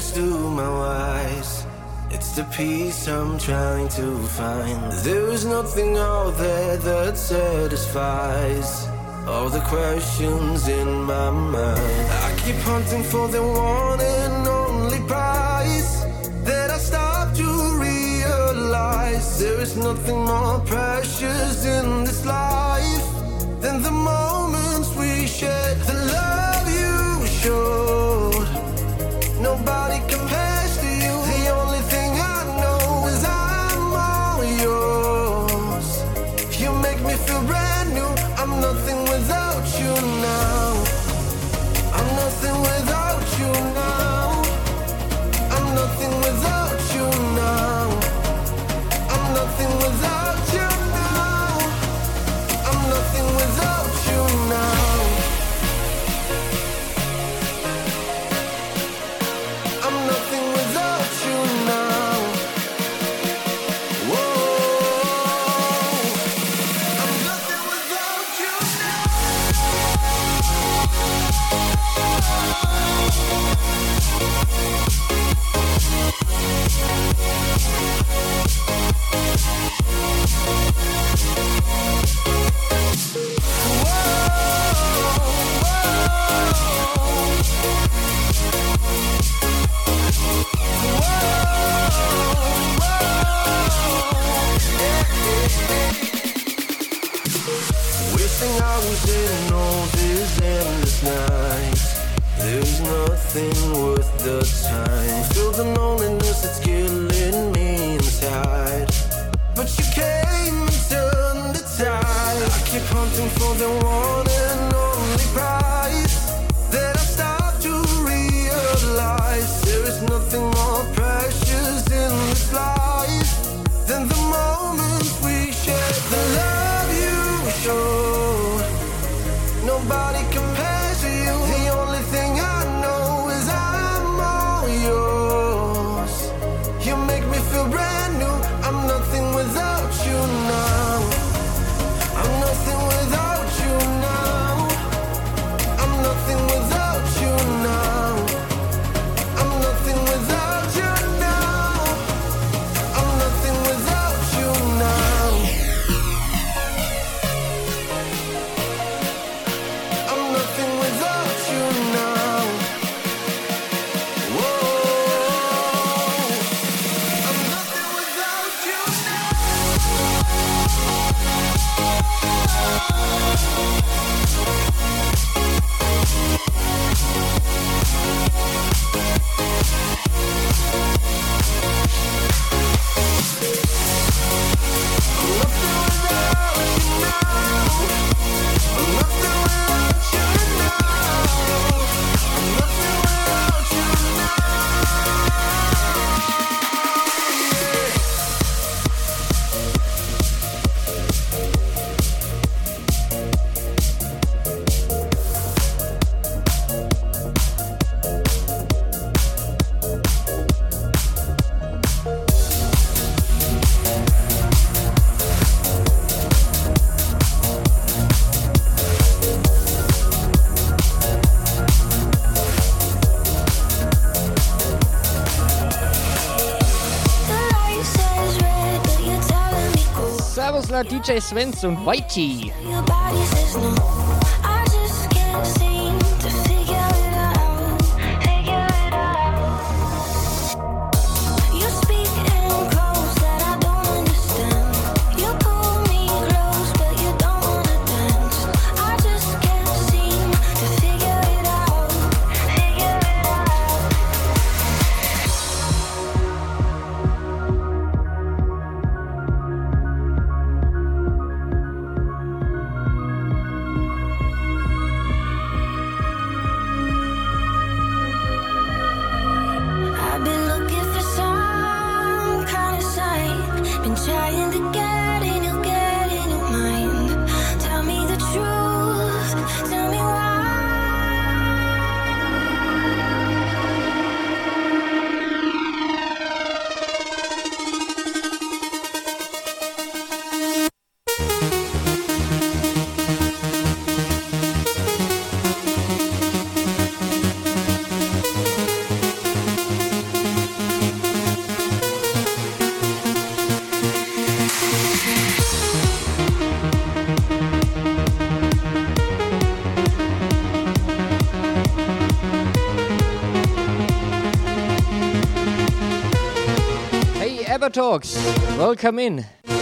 Through to my eyes. It's the peace I'm trying to find. There's nothing out there that satisfies all the questions in my mind. I keep hunting for the one and only prize that I stop to realize there is nothing more precious in this life. nothing worth the time. Feel the loneliness that's killing me inside. But you came and turned the tide. I keep hunting for the one. DJ Svens und Whitey. Talks. Welcome in.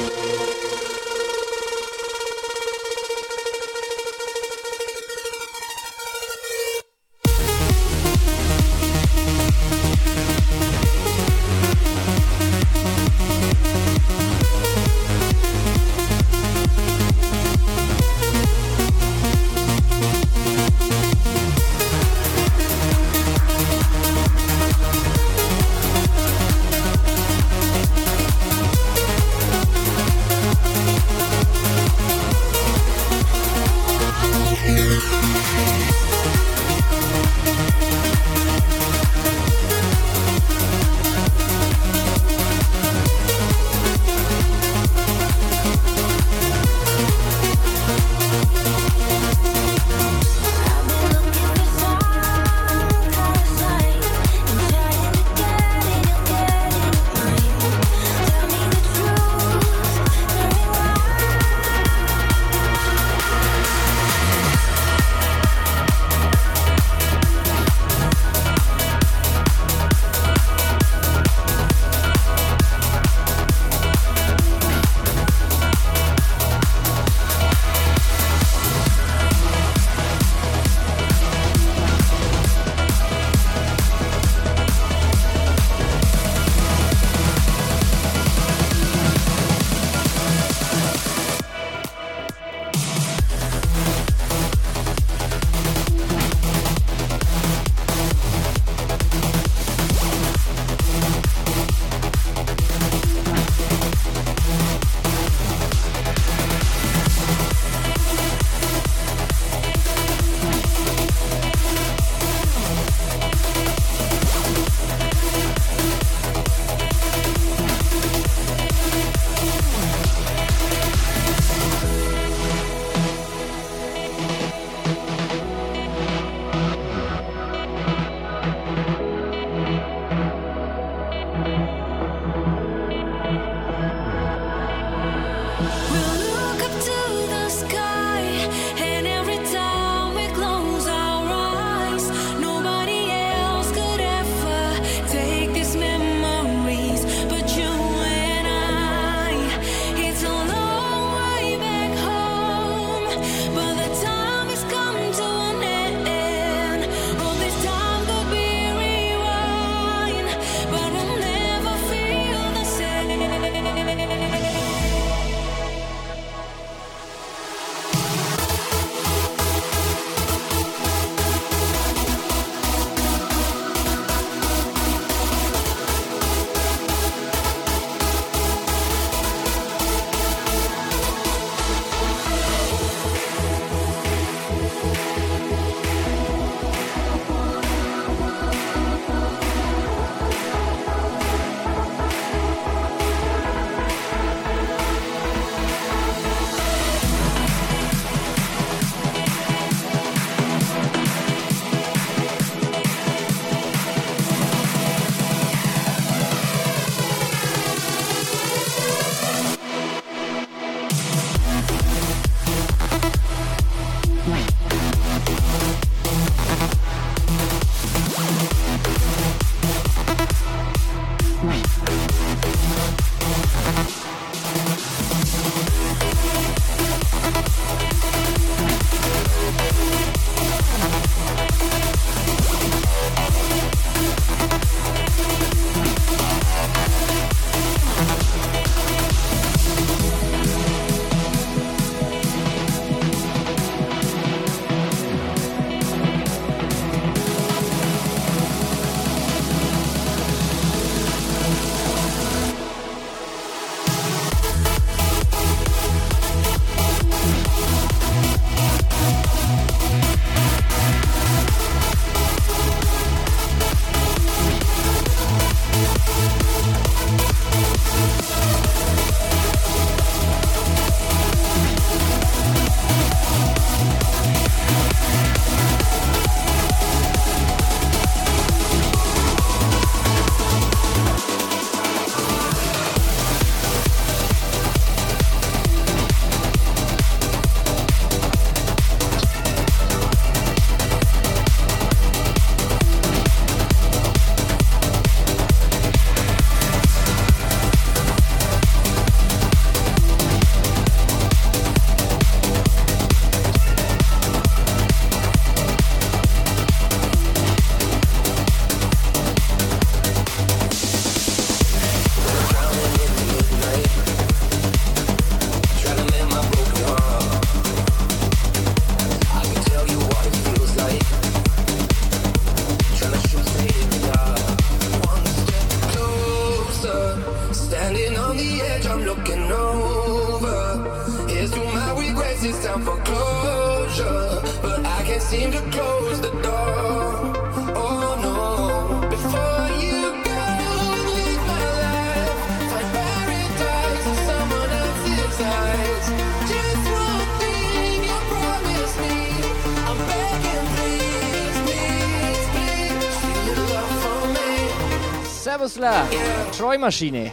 Servusla, Treumaschine.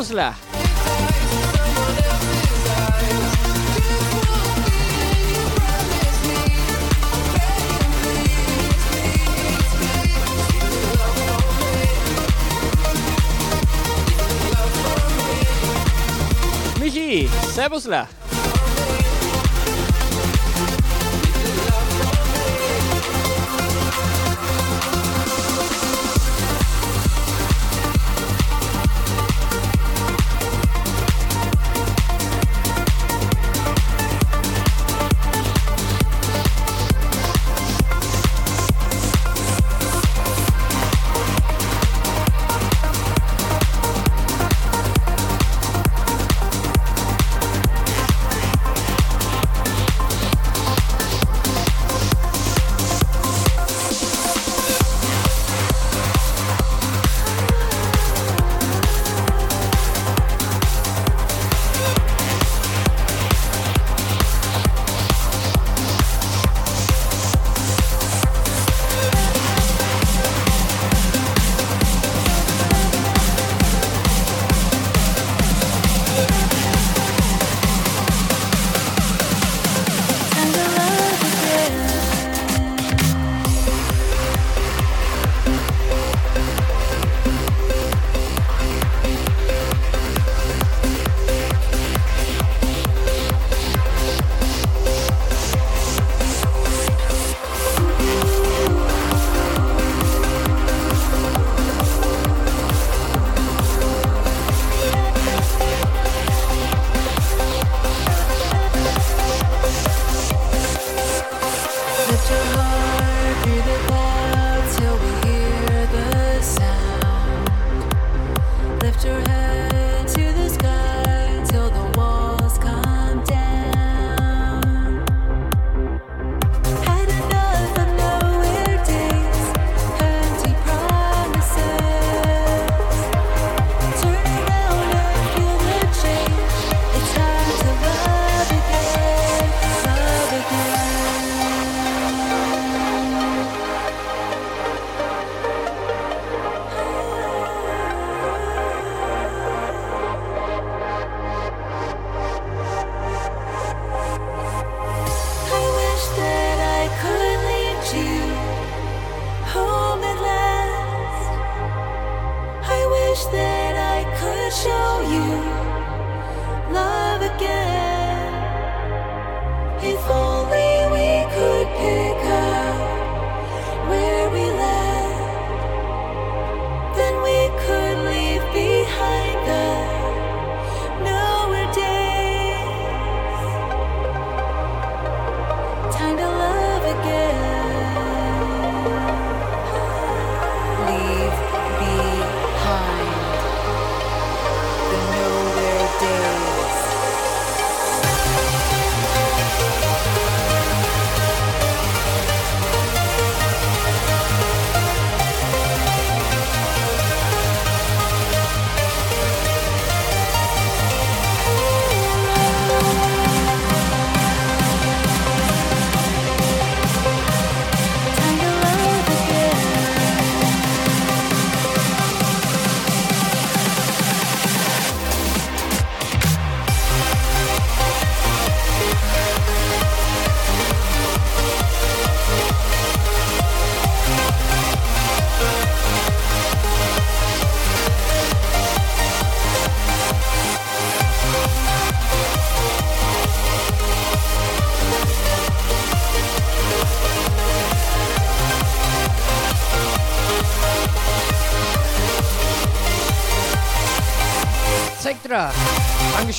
Shoga, Servusla. Michi, Servusla.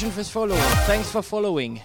for. Thanks for following.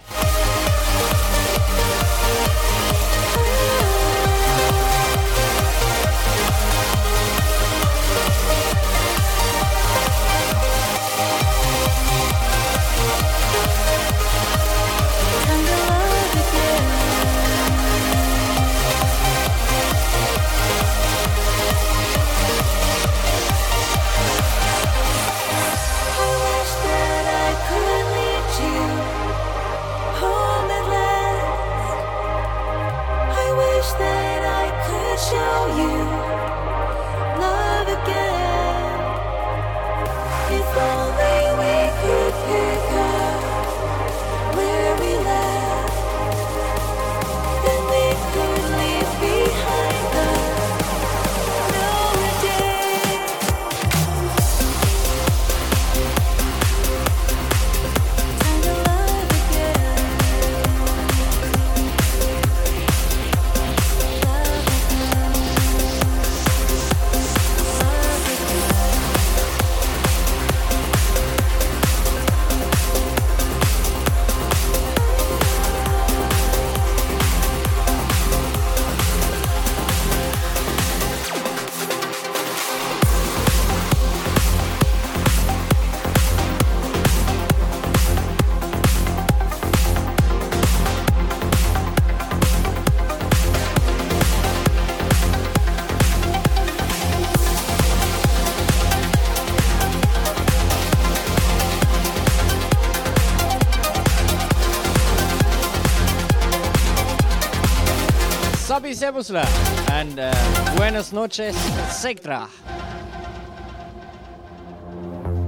And uh, Buenas noches, etc.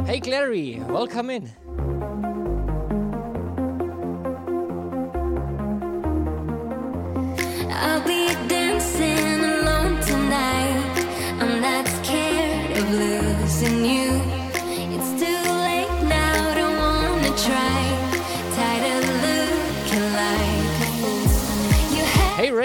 Hey, Clary, welcome in.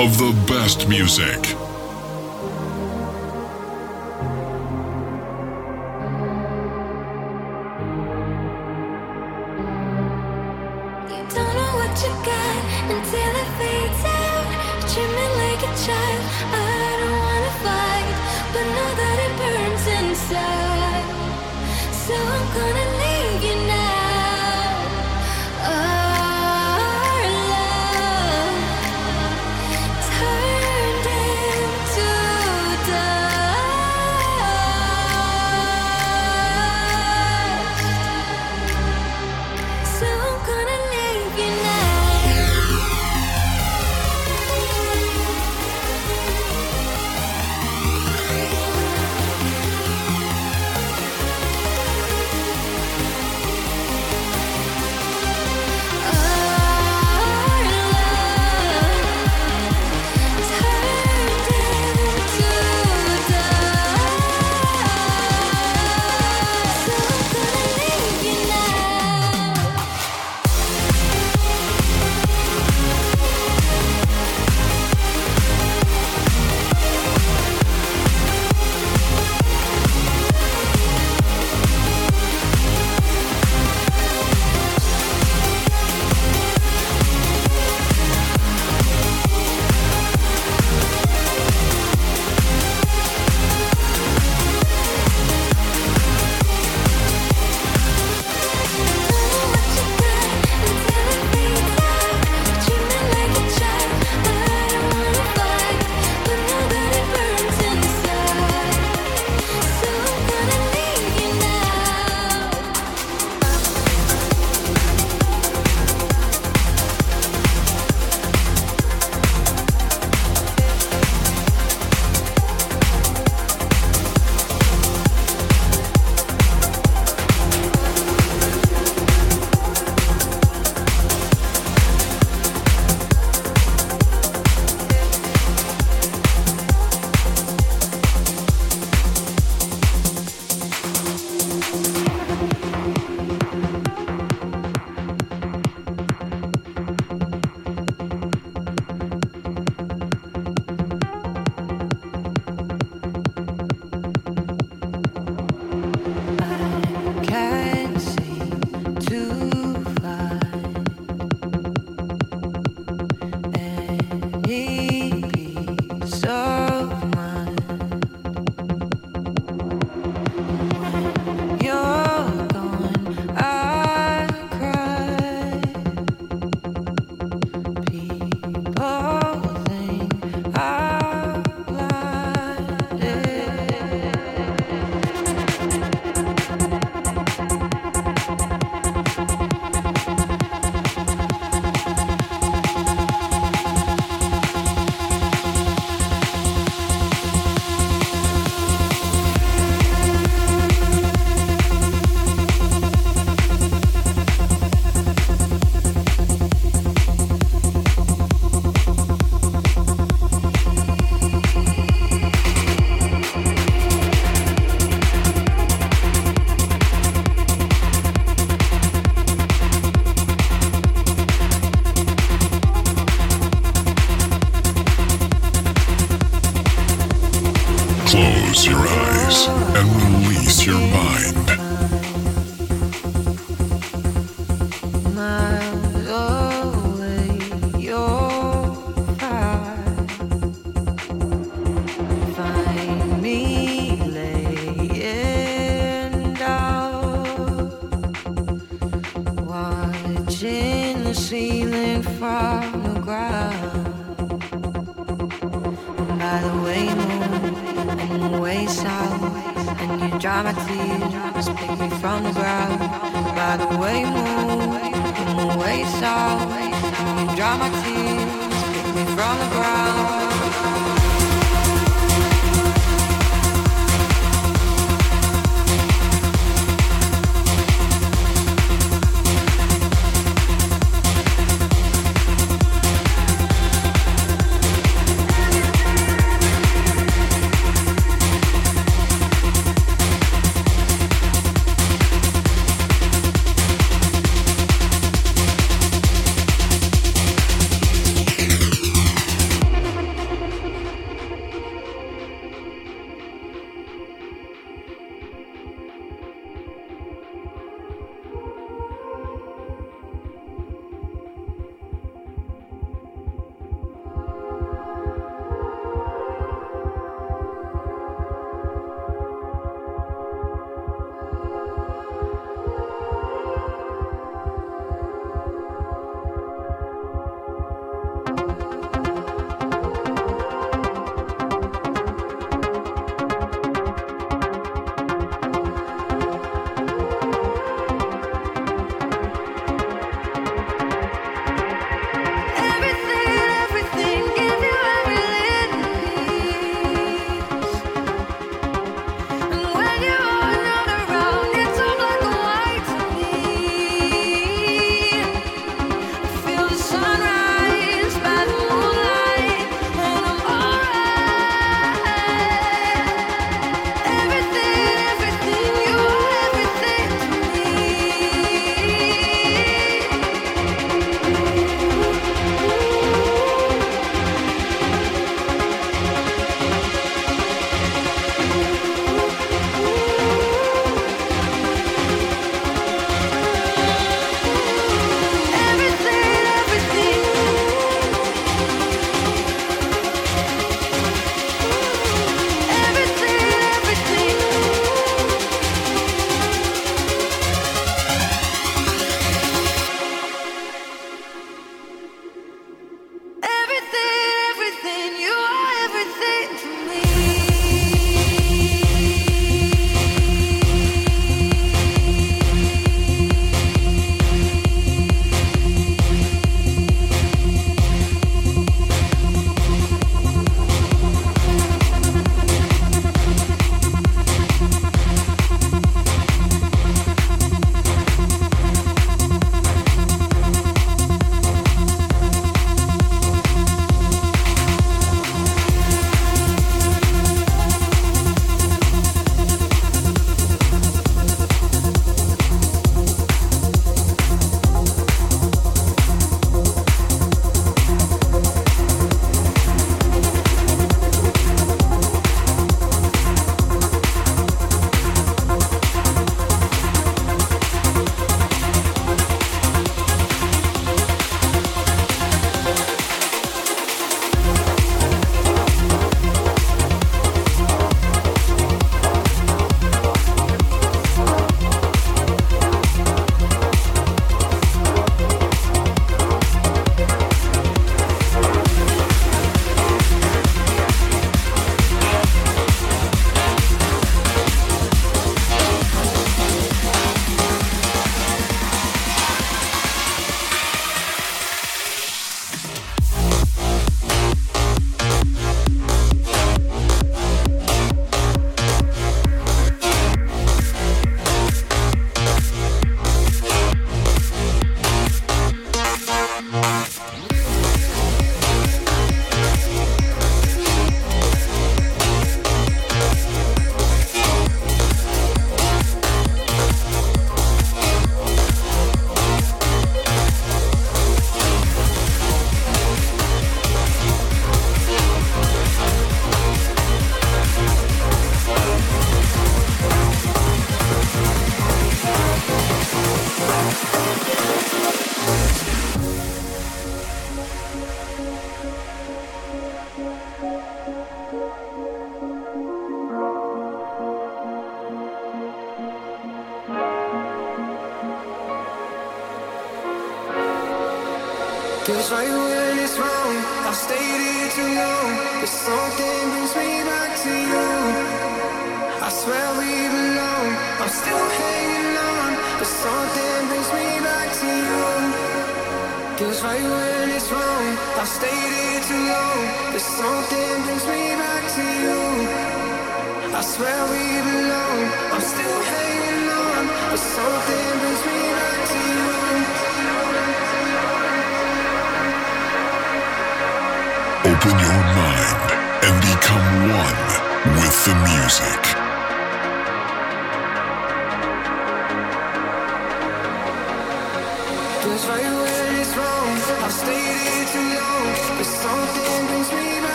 of the best music.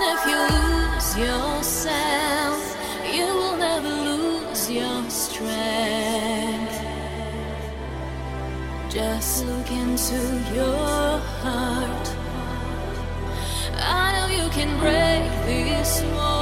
If you lose yourself, you will never lose your strength. Just look into your heart. I know you can break this wall.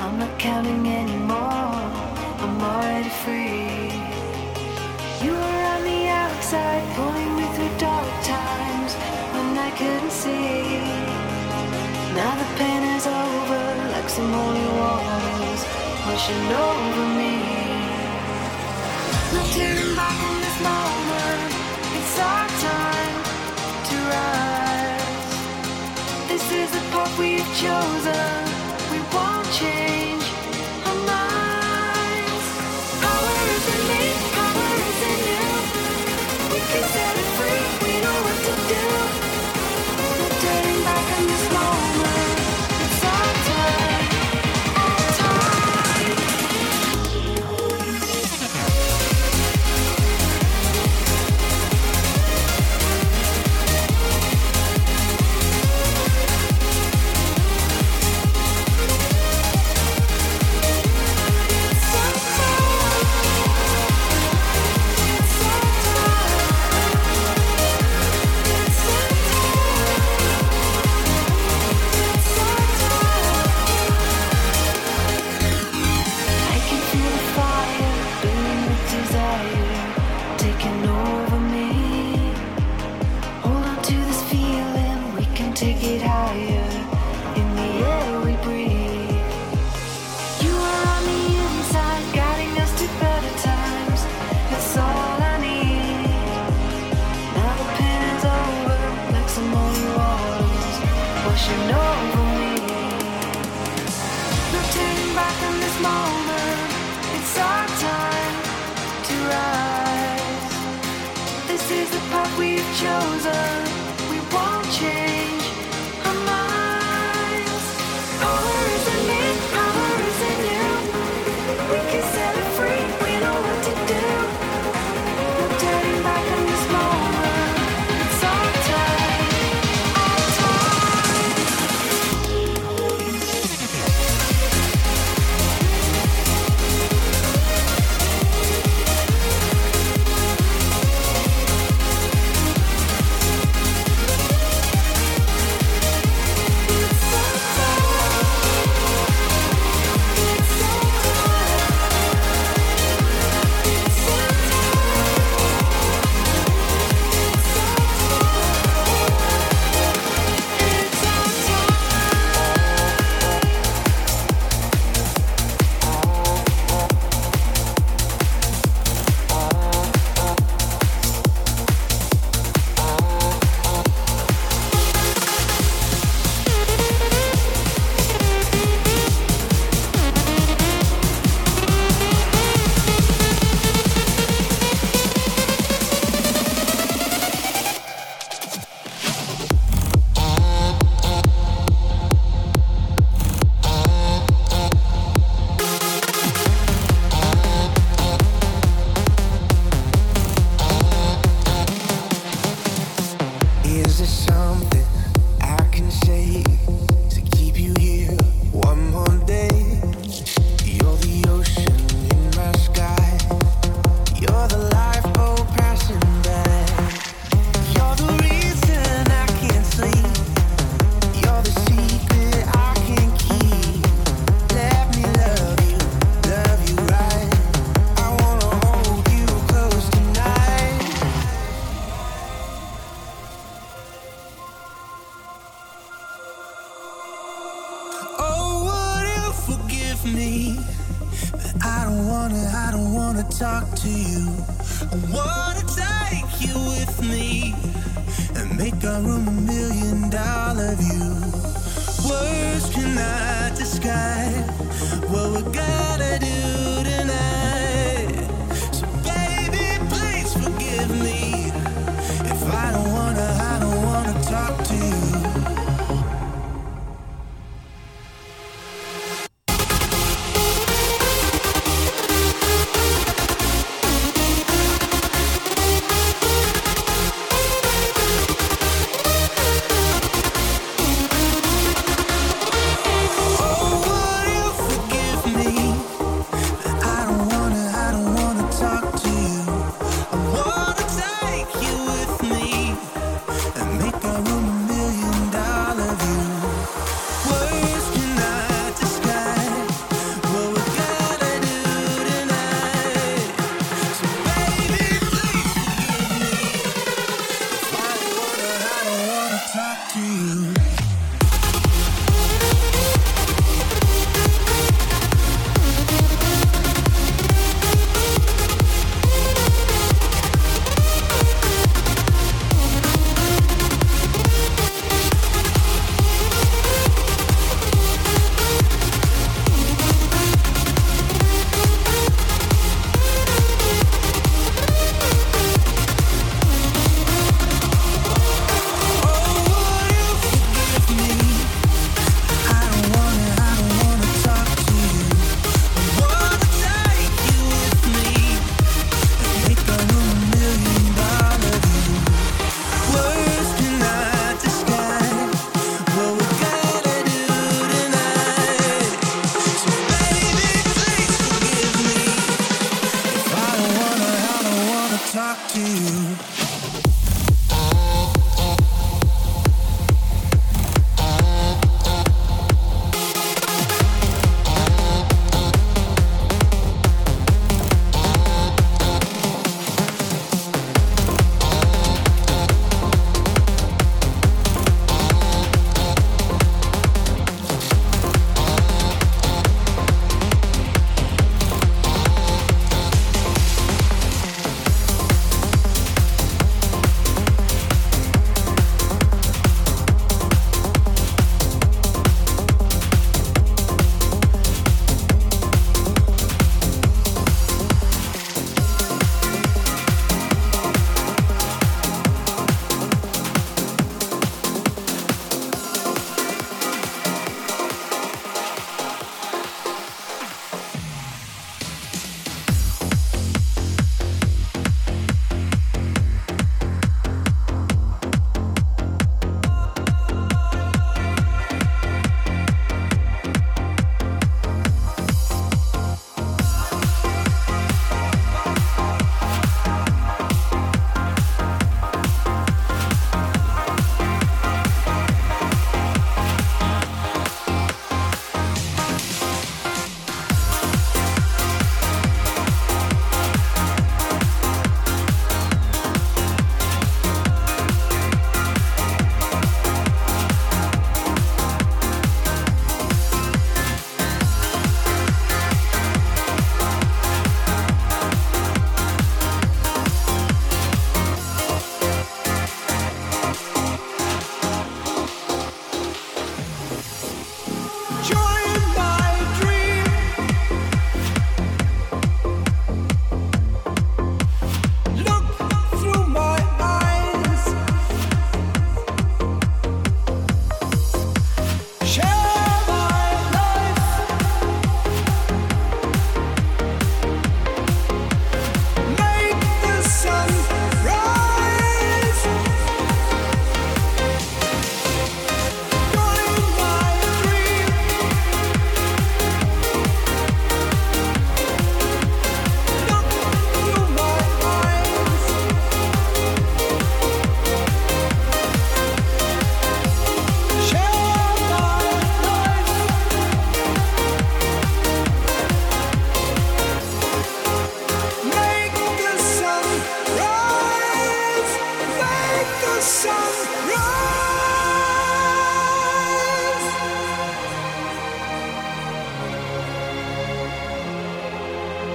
i'm not counting anymore. I'm already free. You on the outside, pulling me through dark times when I couldn't see. Now the pain is over, like some holy waters washing over me. Not turning back chosen.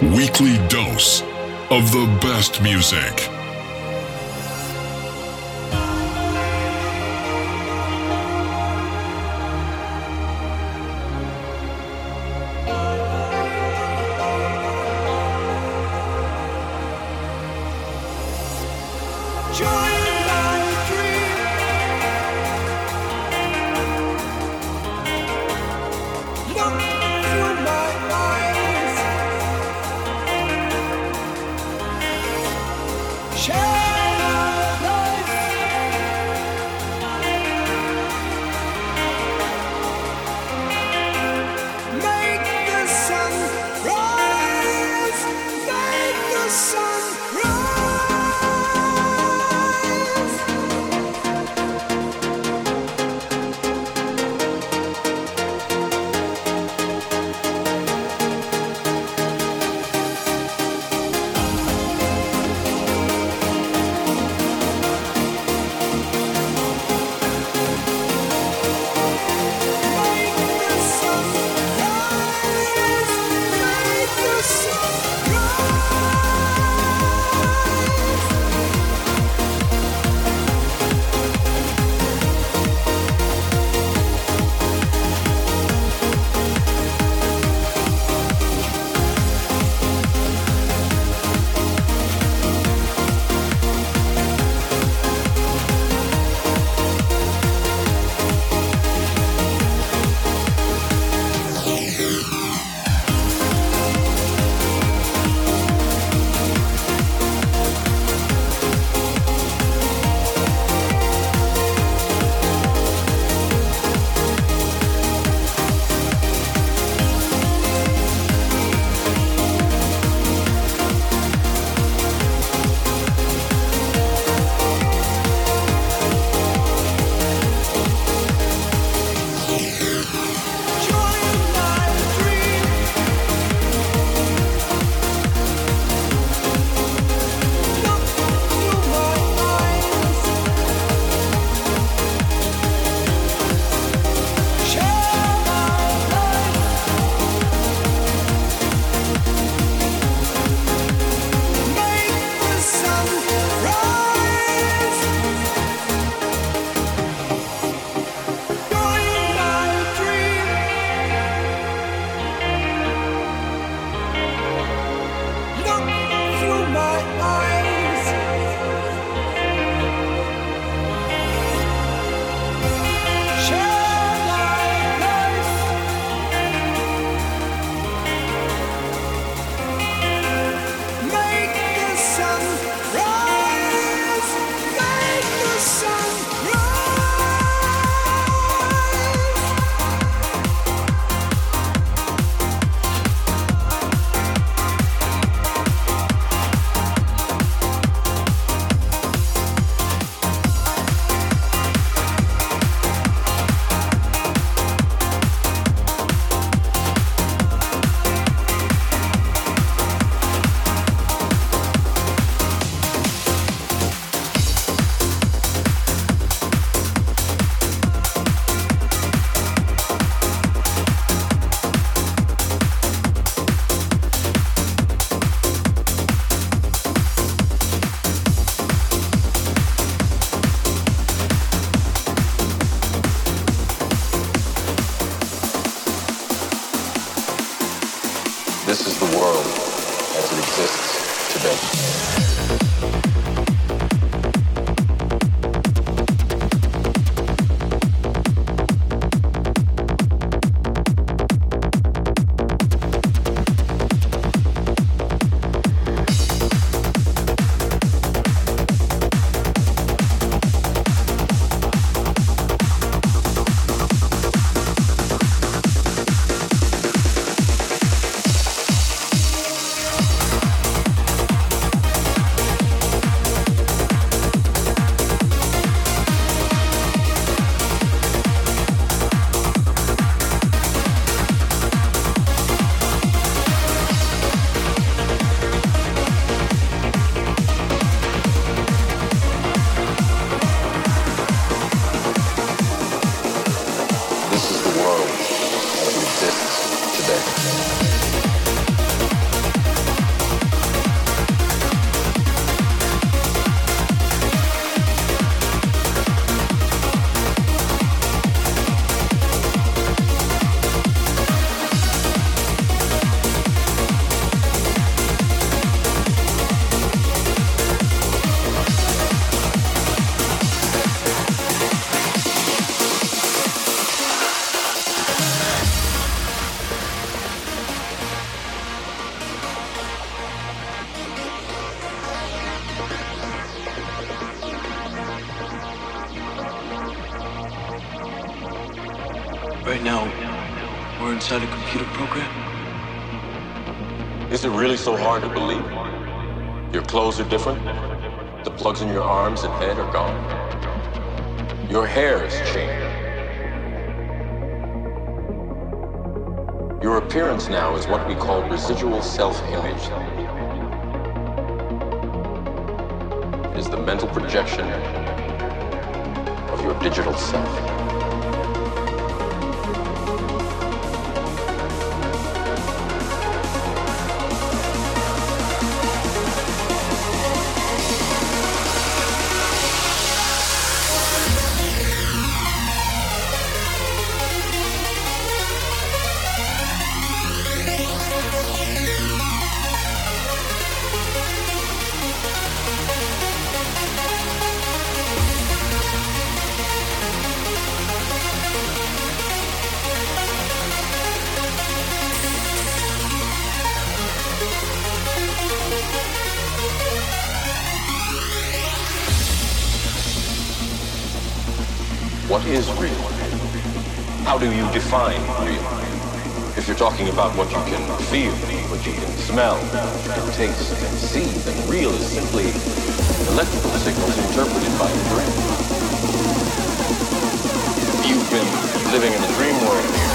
Weekly dose of the best music. So hard to believe? Your clothes are different. The plugs in your arms and head are gone. Your hair has changed. Your appearance now is what we call residual self-image. It is the mental projection of your digital self. Define real? If you're talking about what you can feel, what you can smell, what you can taste and see, then real is simply electrical signals interpreted by the brain. You've been living in a dream world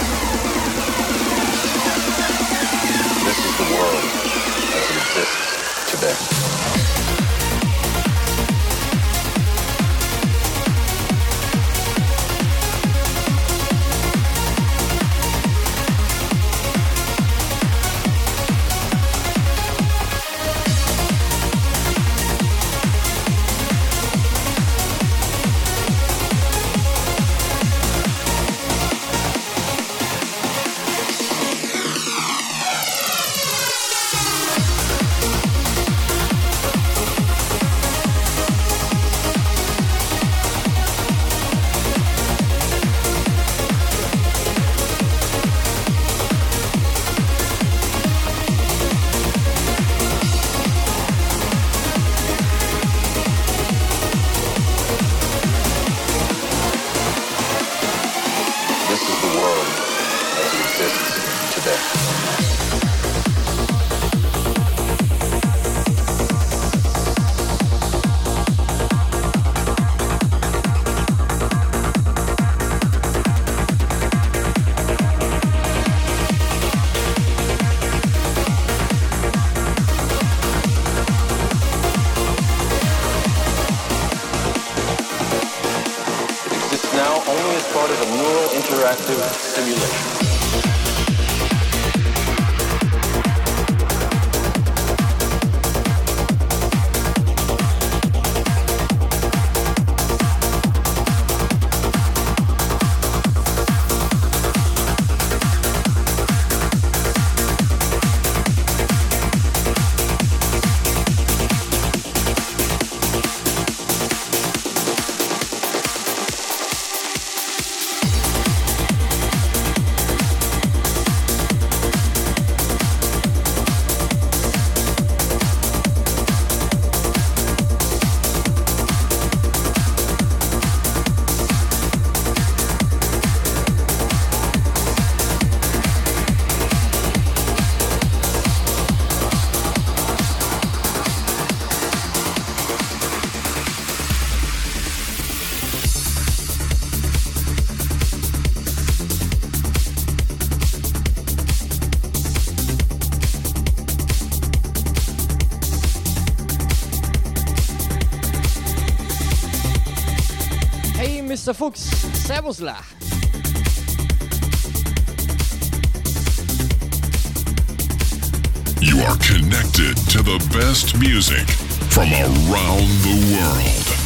Fuchs. You are connected to the best music from around the world.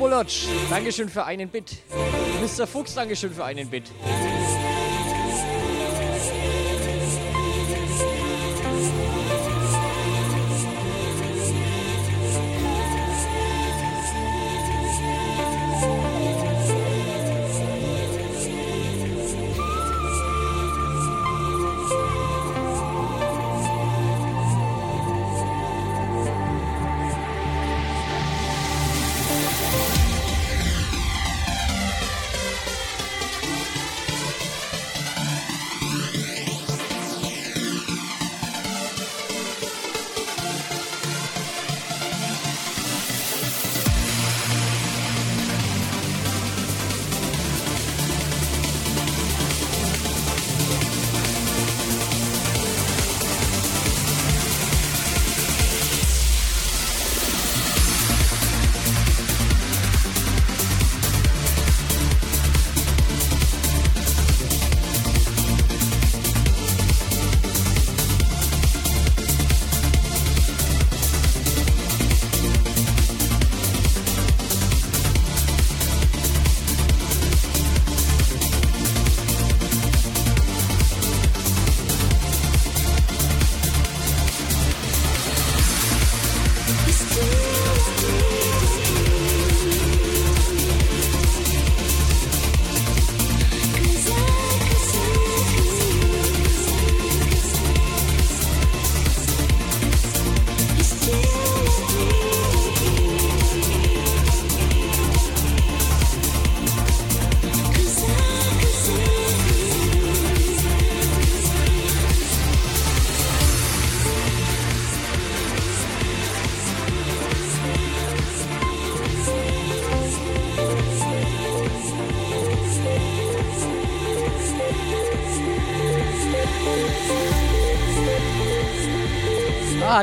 Apopolotsch, Dankeschön für einen Bit. Mr. Fuchs, Dankeschön für einen Bit.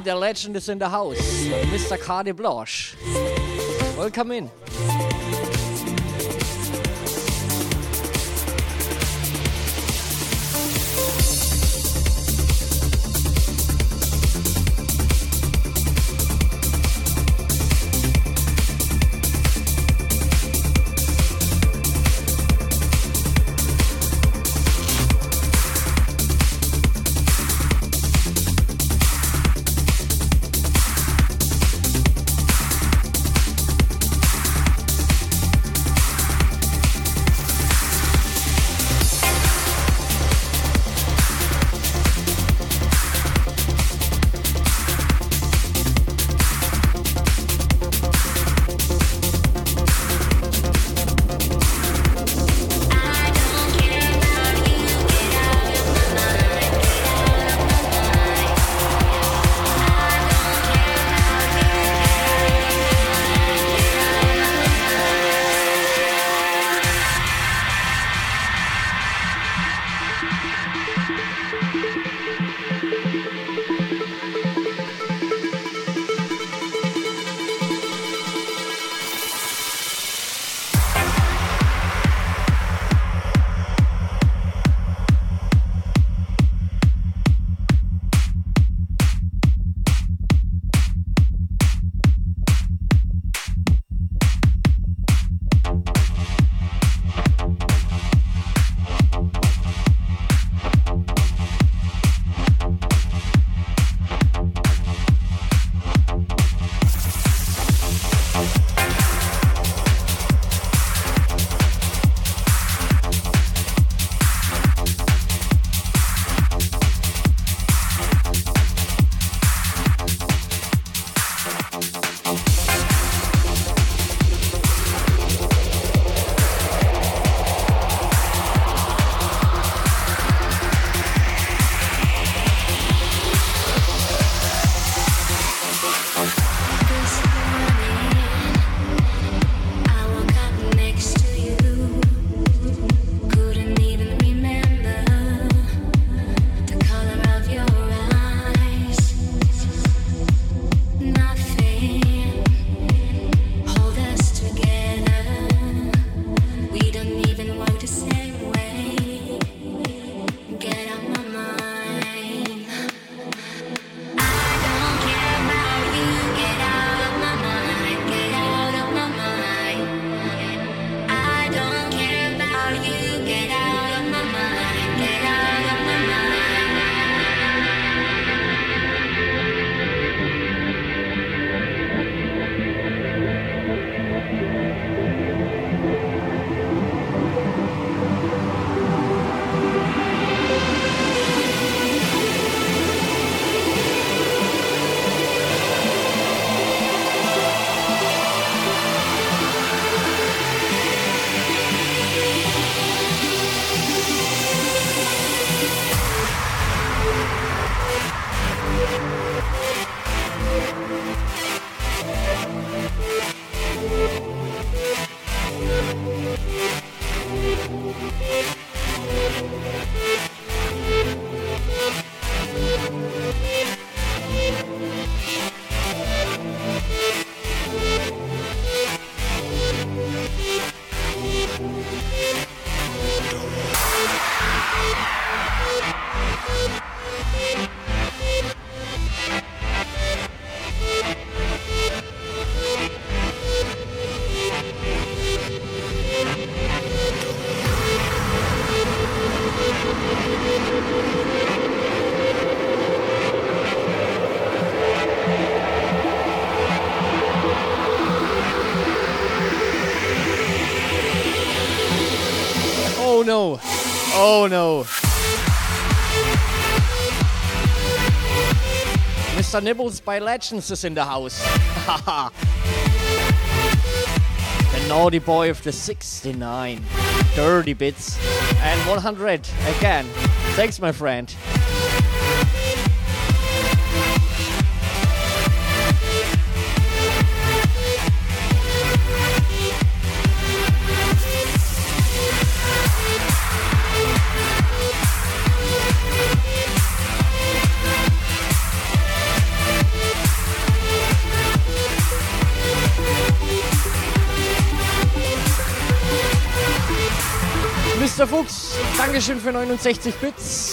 The legend is in the house. Mr. Cardi Blanche. Welcome in. Mr. Nibbles by Legends is in the house. the naughty boy of the 69. Dirty bits. And 100 again. Thanks, my friend. Dankeschön für 69 Bits.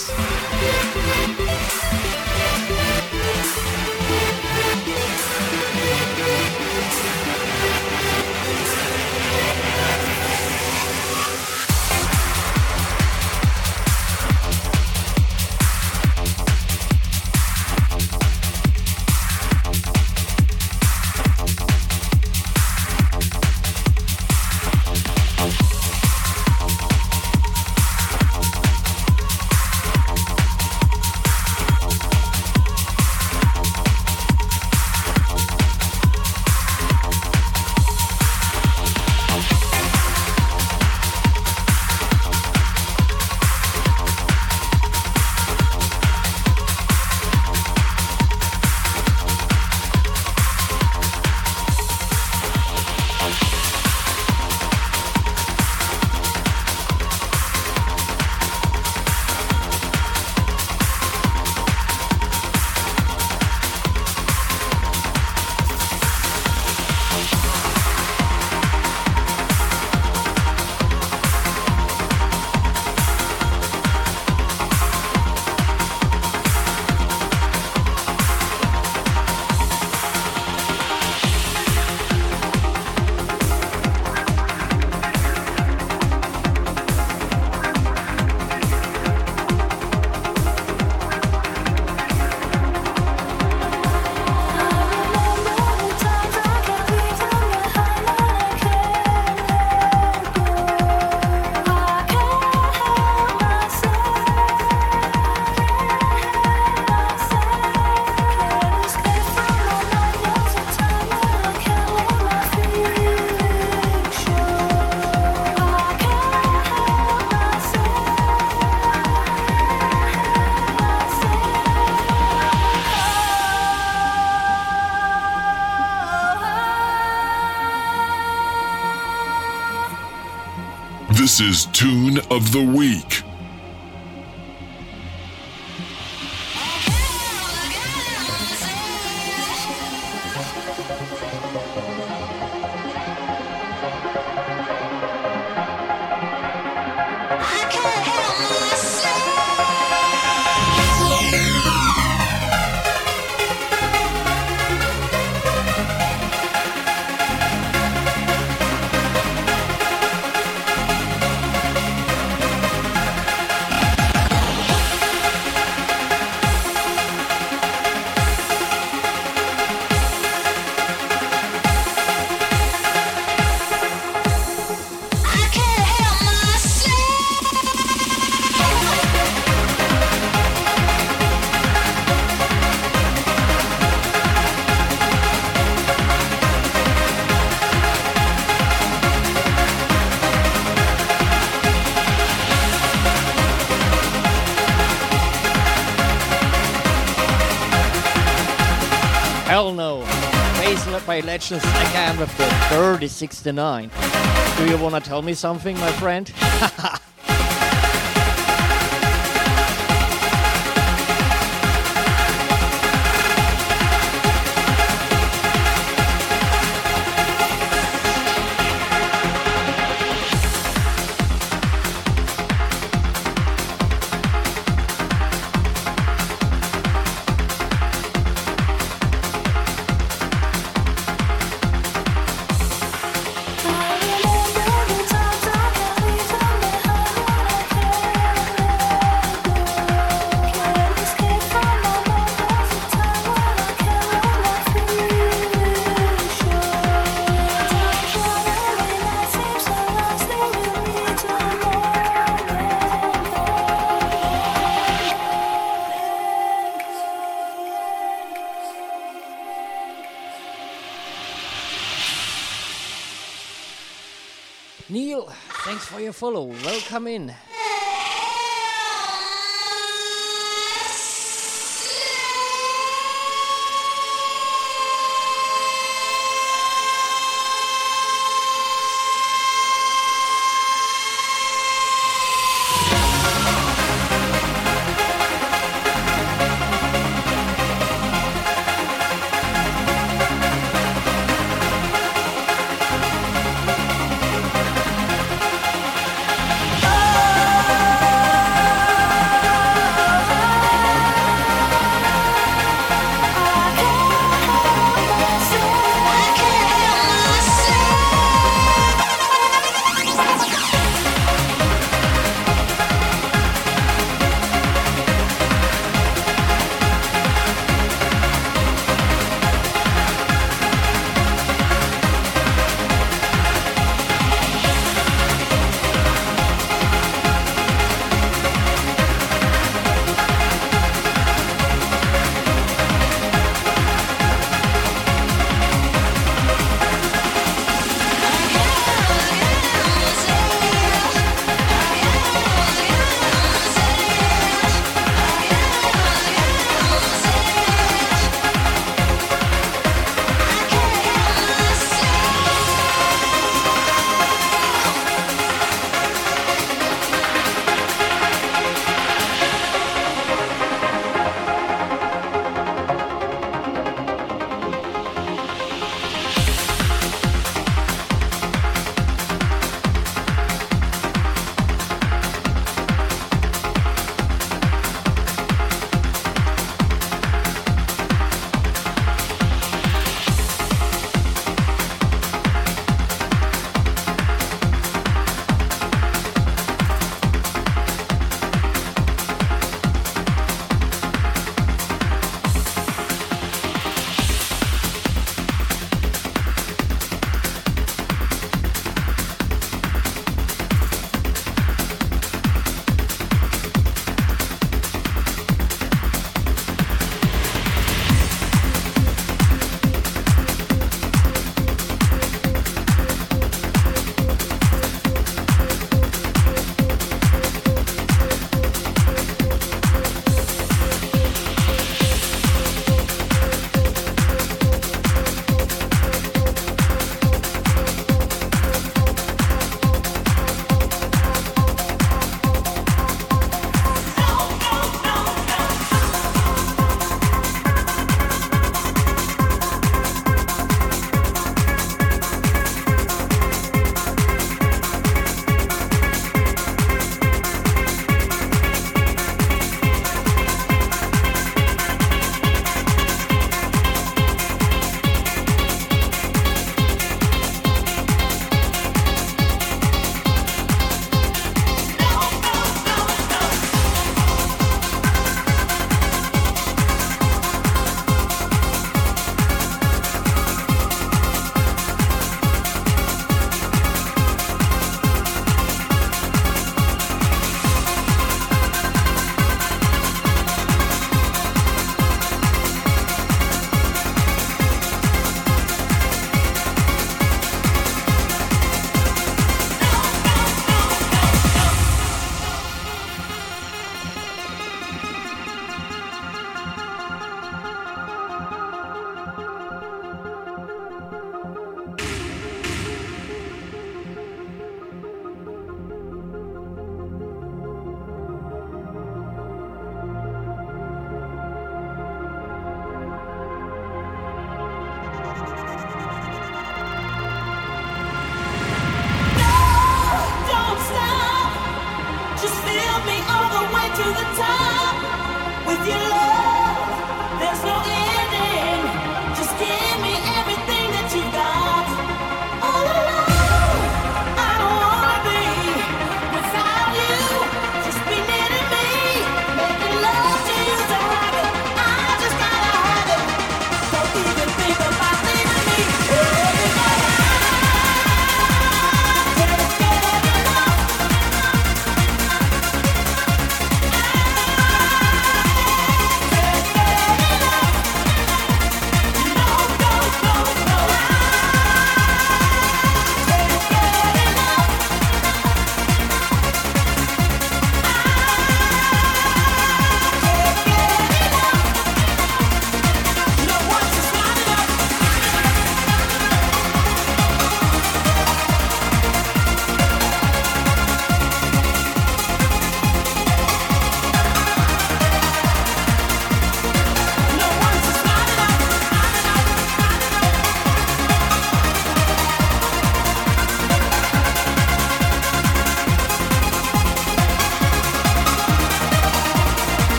This is Tune of the Week. By Legends again with the 3069. Do you wanna tell me something, my friend? Welcome in.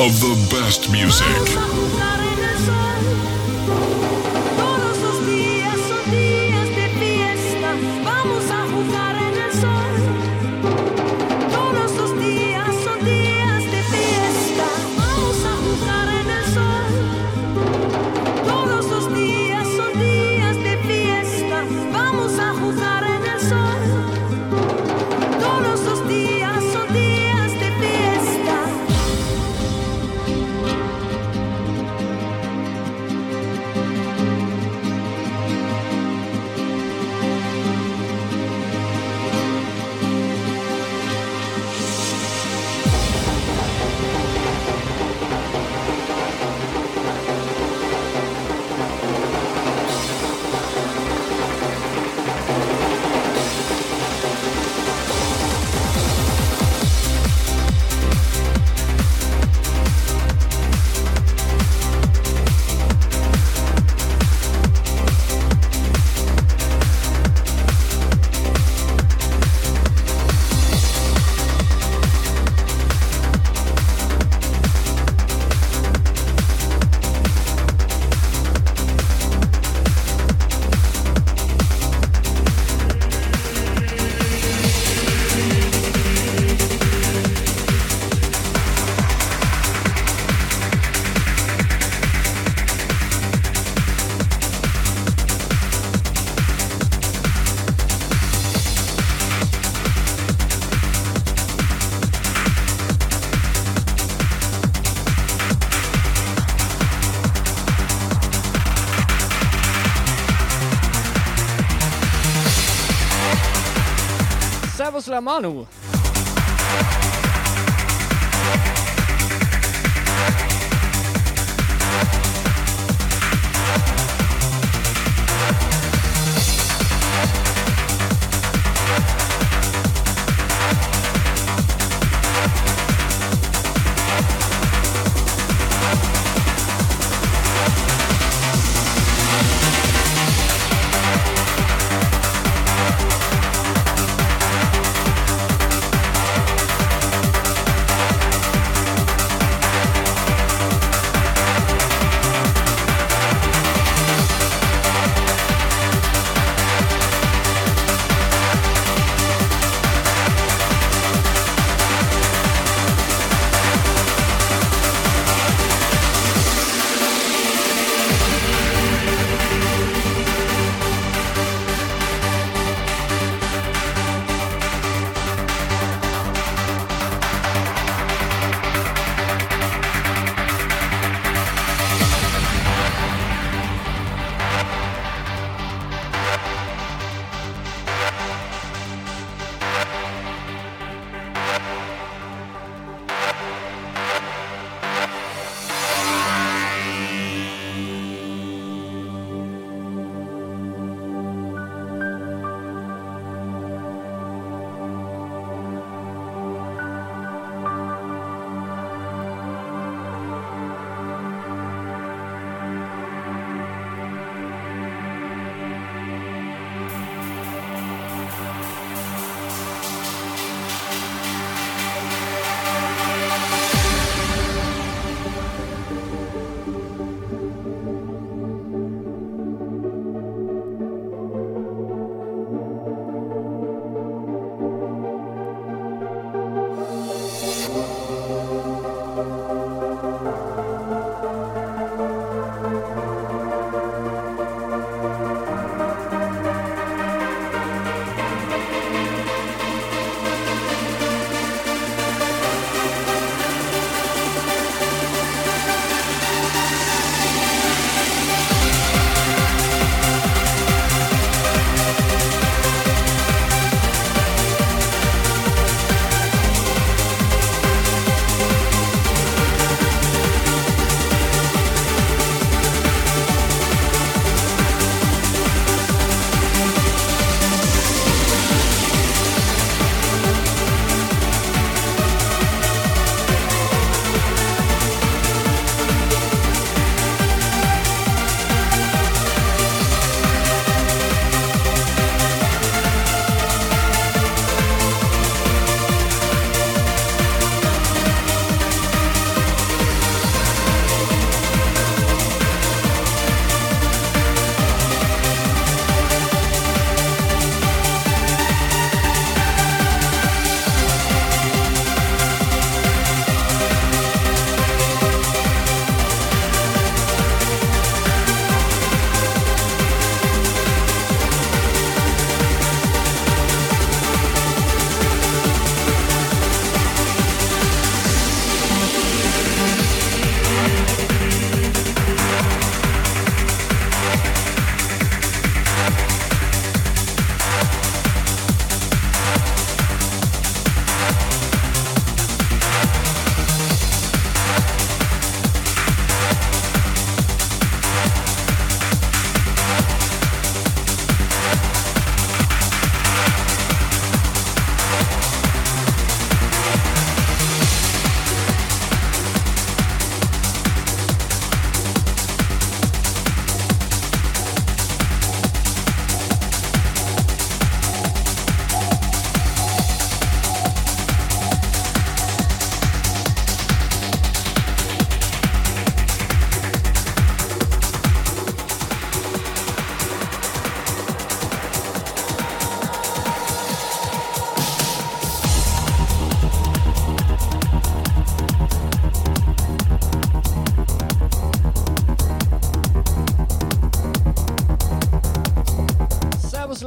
Of the best music. Vamos lá, mano.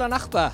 lieber Nachbar.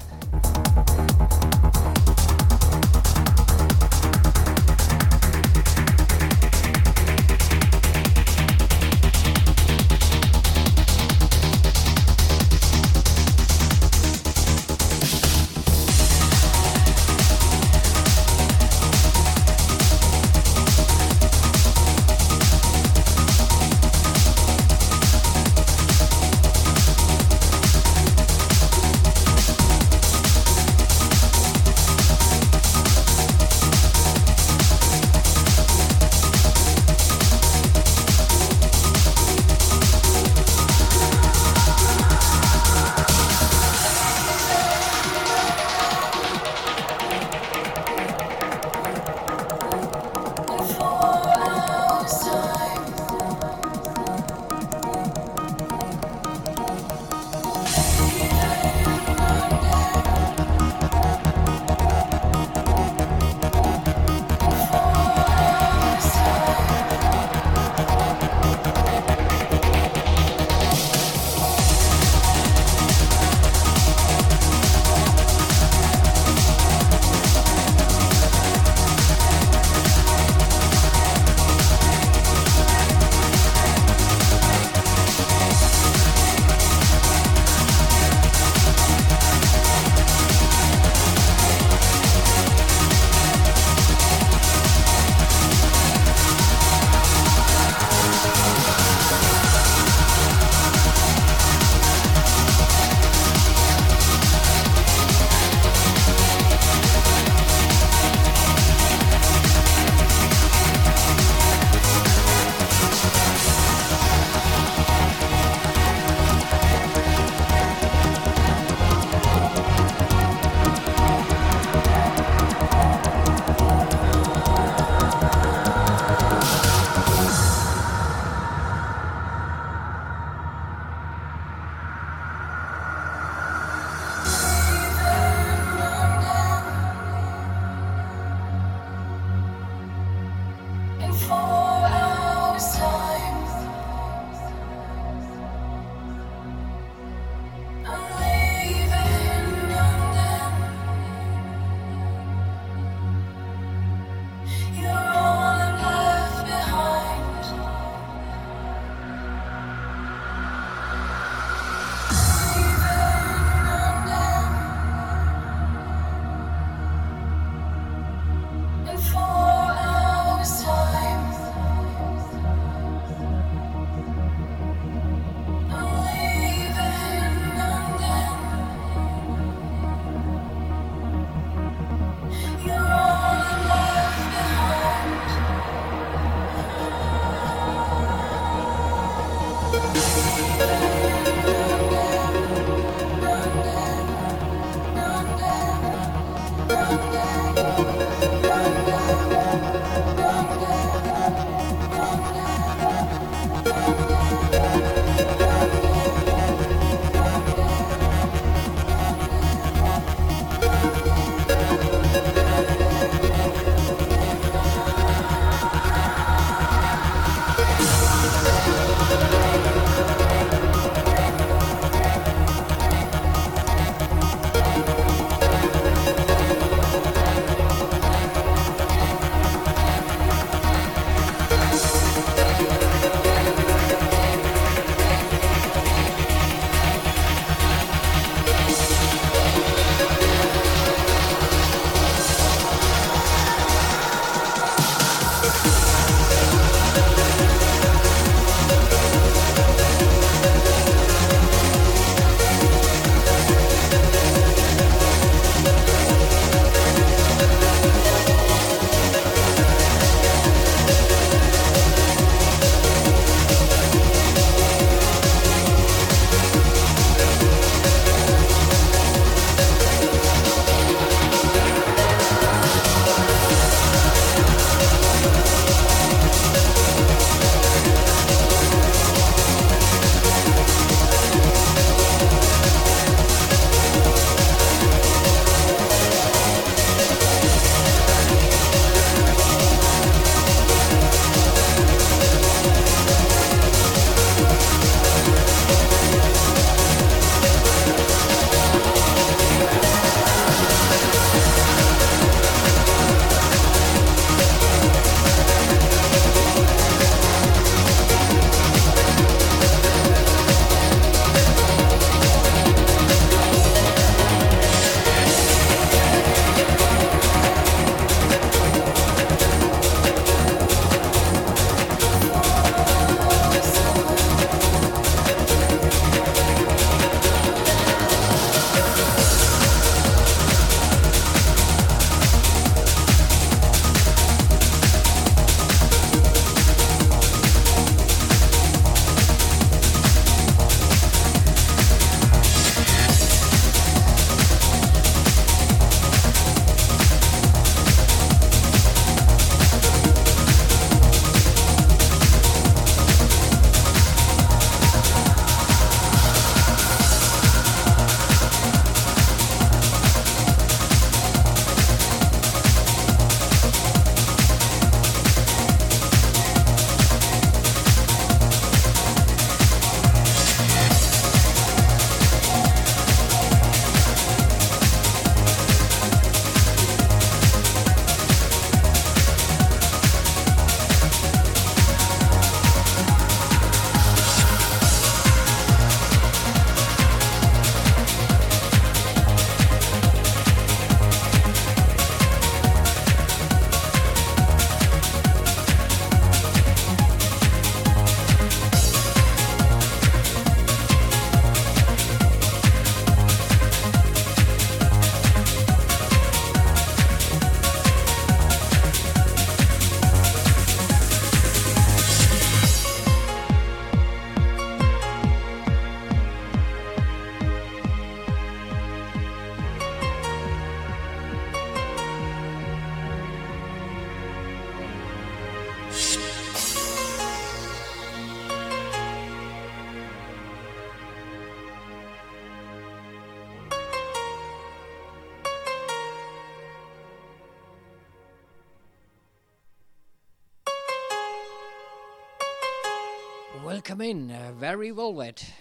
In, uh,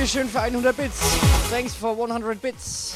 Dankeschön für 100 Bits. Thanks for 100 Bits.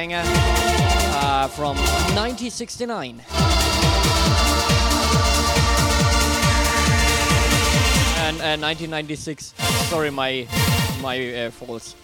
Banger uh, from 1969. And uh, 1996. Sorry, my my uh, faults.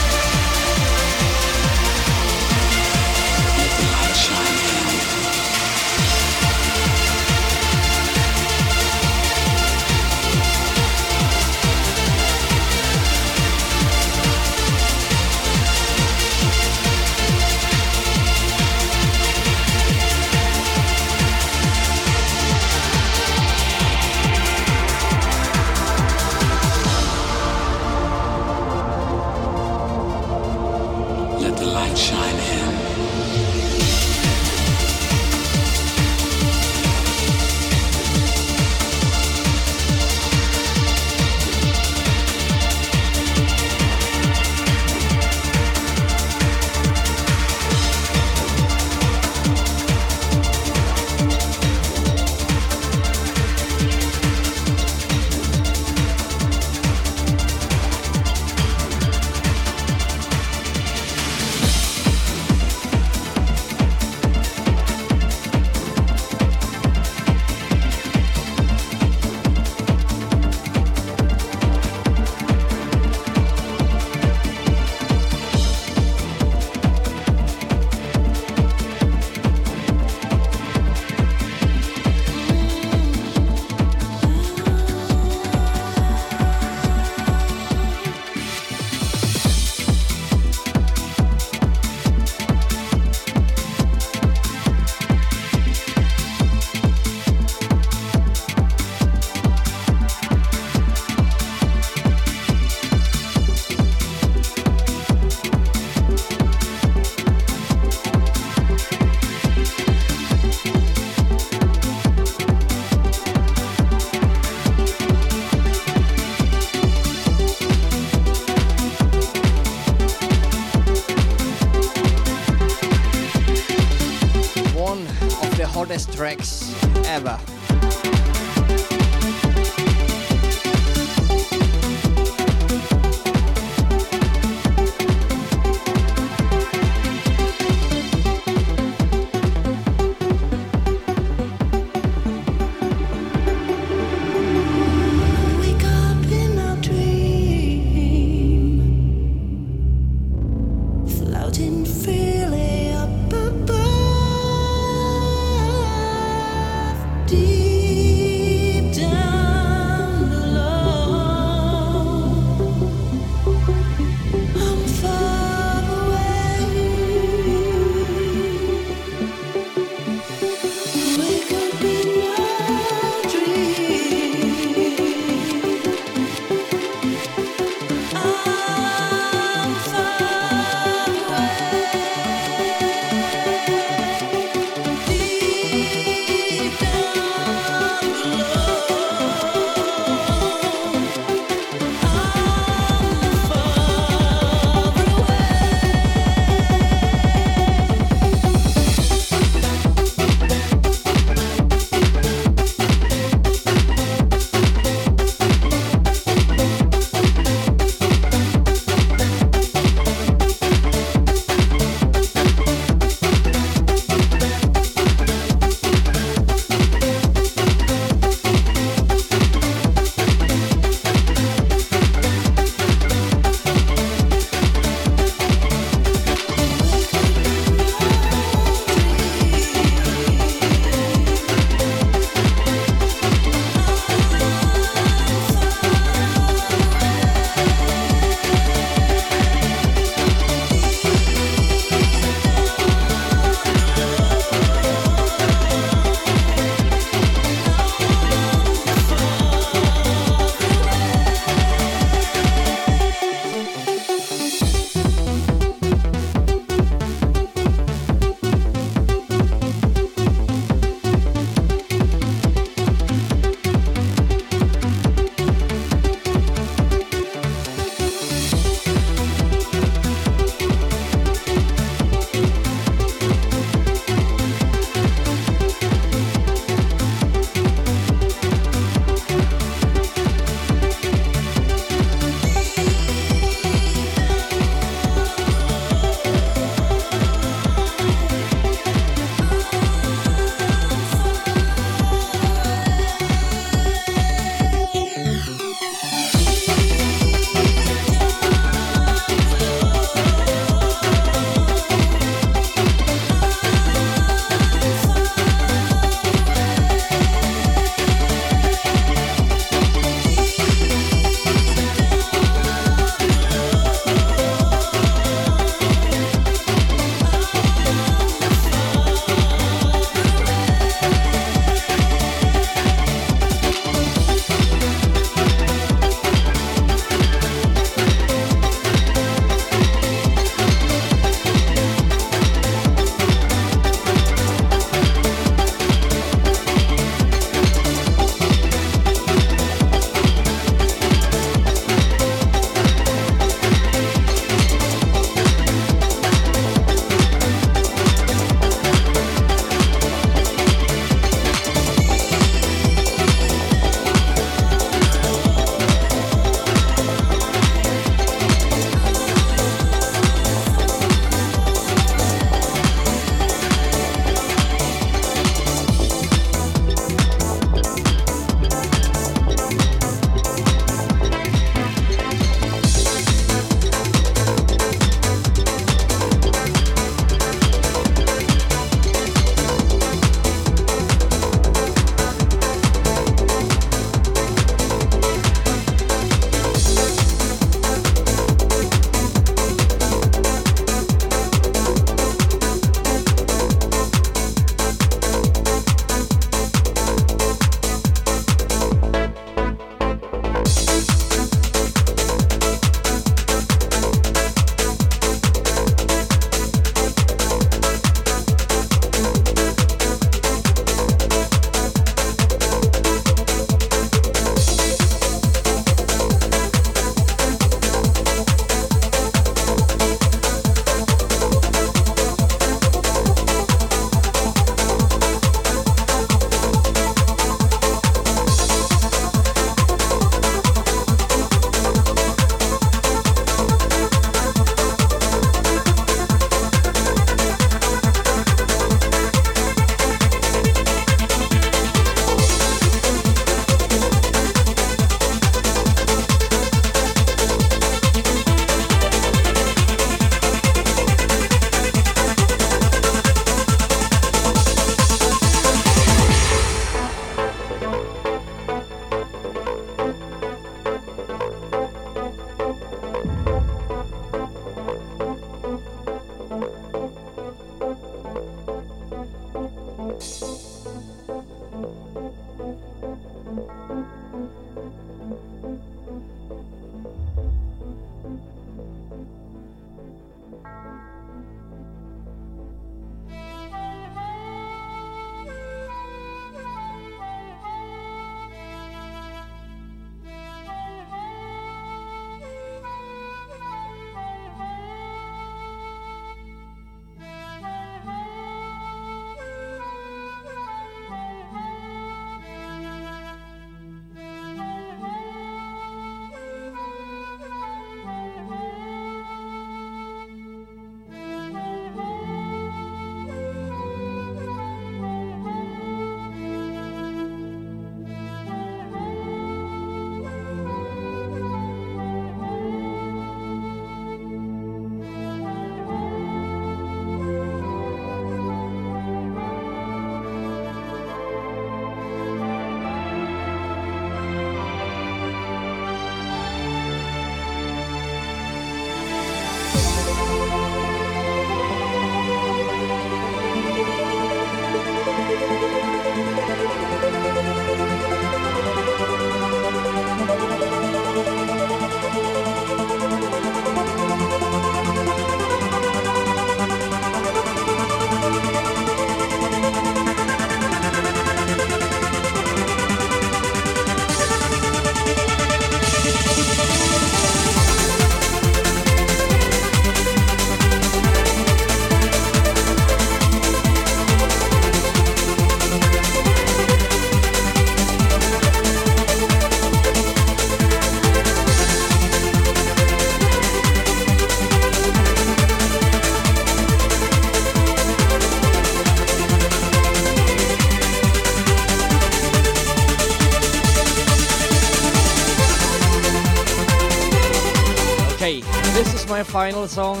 Final song.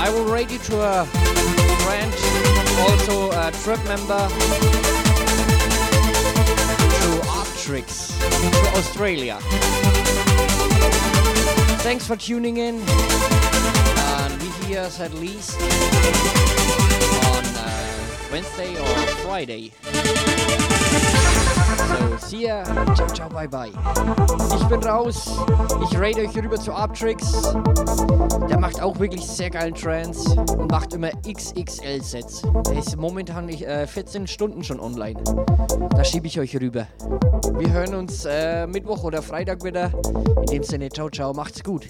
I will rate you to a friend, also a trip member, to Arctrix, to Australia. Thanks for tuning in. And we hear us at least on uh, Wednesday or Friday. See ya. Ciao, ciao, bye, bye. Ich bin raus. Ich rate euch rüber zu Arptrix. Der macht auch wirklich sehr geilen Trance und macht immer XXL-Sets. Der ist momentan äh, 14 Stunden schon online. Da schiebe ich euch rüber. Wir hören uns äh, Mittwoch oder Freitag wieder. In dem Sinne, ciao, ciao, macht's gut.